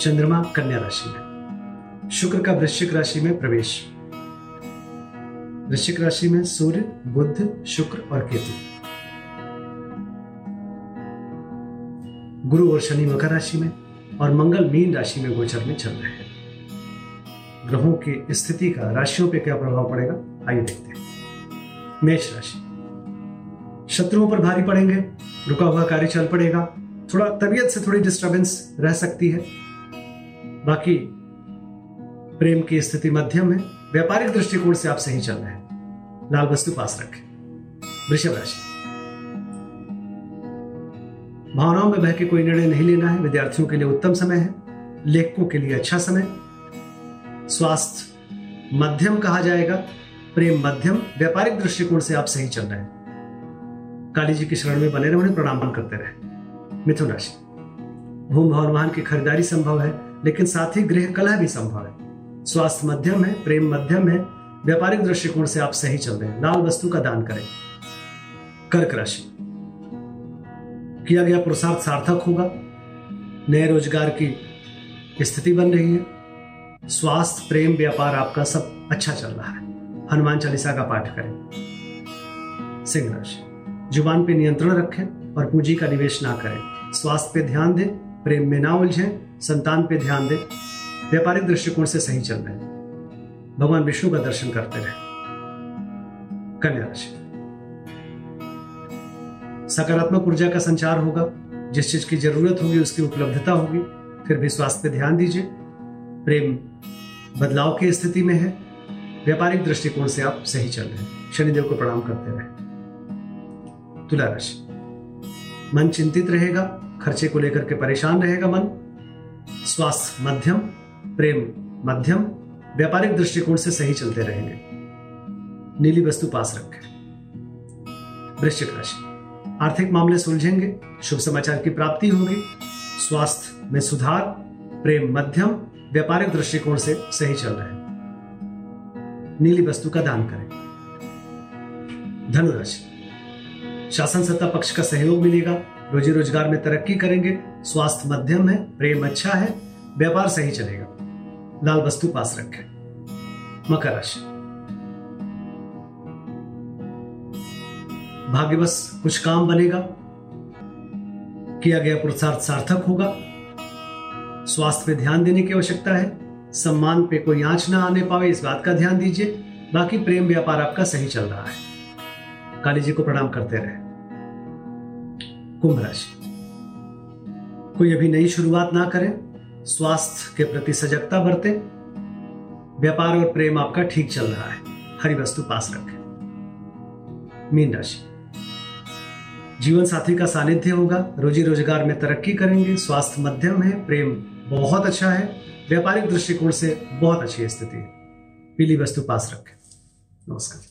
चंद्रमा कन्या राशि में। शुक्र का वृश्चिक राशि में प्रवेश। वृश्चिक राशि में सूर्य बुद्ध शुक्र और केतु। गुरु और शनि मकर राशि में और मंगल मीन राशि में गोचर में चल रहे हैं। ग्रहों की स्थिति का, राशियों पे क्या प्रभाव पड़ेगा? आइए देखते हैं। मेष राशि। शत्रुओं पर भारी पड़ेंगे, रुका हुआ कार्य चल पड़ेगा। थोड़ा तबीयत से थोड़ी डिस्टरबेंस रह सकती है। बाकी प्रेम की स्थिति मध्यम है, व्यापारिक दृष्टिकोण से आप सही चल रहे हैं। लाल वस्तु पास रखें। वृषभ राशि। भावनाओं में बह के कोई निर्णय नहीं लेना है, विद्यार्थियों के लिए उत्तम समय है, लेखकों के लिए अच्छा समय। स्वास्थ्य मध्यम कहा जाएगा, प्रेम मध्यम, व्यापारिक दृष्टिकोण से आप सही चल रहे हैं। काली जी की शरण में बने रहे, उन्हें प्रणाम करते रहे। मिथुन राशि। भूम भवन वाहन की खरीदारी संभव है लेकिन साथ ही गृह कलह भी संभव है। स्वास्थ्य मध्यम है, प्रेम मध्यम है, व्यापारिक दृष्टिकोण से आप सही चल रहे हैं। लाल वस्तु का दान करें। कर्क राशि। किया गया पुरुषार्थ सार्थक होगा। नए रोज़गार की स्थिति बन रही है। स्वास्थ्य, प्रेम, व्यापार आपका सब अच्छा चल रहा है। हनुमान चालीसा का पाठ करें। सिंह राशि। ज़ुबान पे नियंत्रण रखें और पूंजी का निवेश ना करें। स्वास्थ्य पे ध्यान दें। प्रेम में ना उलझे, संतान पे ध्यान दें। व्यापारिक दृष्टिकोण से सही चल रहे भगवान विष्णु का दर्शन करते रहे। कन्या राशि। सकारात्मक ऊर्जा का संचार होगा। जिस चीज़ की ज़रूरत होगी, उसकी उपलब्धता होगी। फिर भी स्वास्थ्य पे ध्यान दीजिए। प्रेम बदलाव की स्थिति में है। व्यापारिक दृष्टिकोण से आप सही चल रहे हैं। शनिदेव को प्रणाम करते रहे। तुला राशि। मन चिंतित रहेगा। खर्चे को लेकर के परेशान रहेगा मन। स्वास्थ्य मध्यम, प्रेम मध्यम, व्यापारिक दृष्टिकोण से सही चलते रहेंगे। नीली वस्तु पास रखें। वृश्चिक राशि। आर्थिक मामले सुलझेंगे, शुभ समाचार की प्राप्ति होगी। स्वास्थ्य में सुधार, प्रेम मध्यम, व्यापारिक दृष्टिकोण से सही चल रहे नीली वस्तु का दान करें। धनुराशि। शासन सत्ता पक्ष का सहयोग मिलेगा। रोजी रोज़गार में तरक्की करेंगे, स्वास्थ्य मध्यम है, प्रेम अच्छा है, व्यापार सही चलेगा। लाल वस्तु पास रखें। मकर राशि। भाग्यवश कुछ काम बनेगा। किया गया पुरुषार्थ सार्थक होगा। स्वास्थ्य पे ध्यान देने की आवश्यकता है। सम्मान पे कोई आँच ना आने पावे, इस बात का ध्यान दीजिए। बाकी प्रेम व्यापार आपका सही चल रहा है। काली जी को प्रणाम करते रहे। कुंभ राशि। कोई अभी नई शुरुआत ना करें, स्वास्थ्य के प्रति सजगता बरतें। व्यापार और प्रेम आपका ठीक चल रहा है, हरी वस्तु पास रखें। मीन राशि। जीवन साथी का सानिध्य होगा, रोजी रोज़गार में तरक्की करेंगे, स्वास्थ्य मध्यम है, प्रेम बहुत अच्छा है, व्यापारिक दृष्टिकोण से बहुत अच्छी स्थिति है। पीली वस्तु पास रखें। नमस्कार।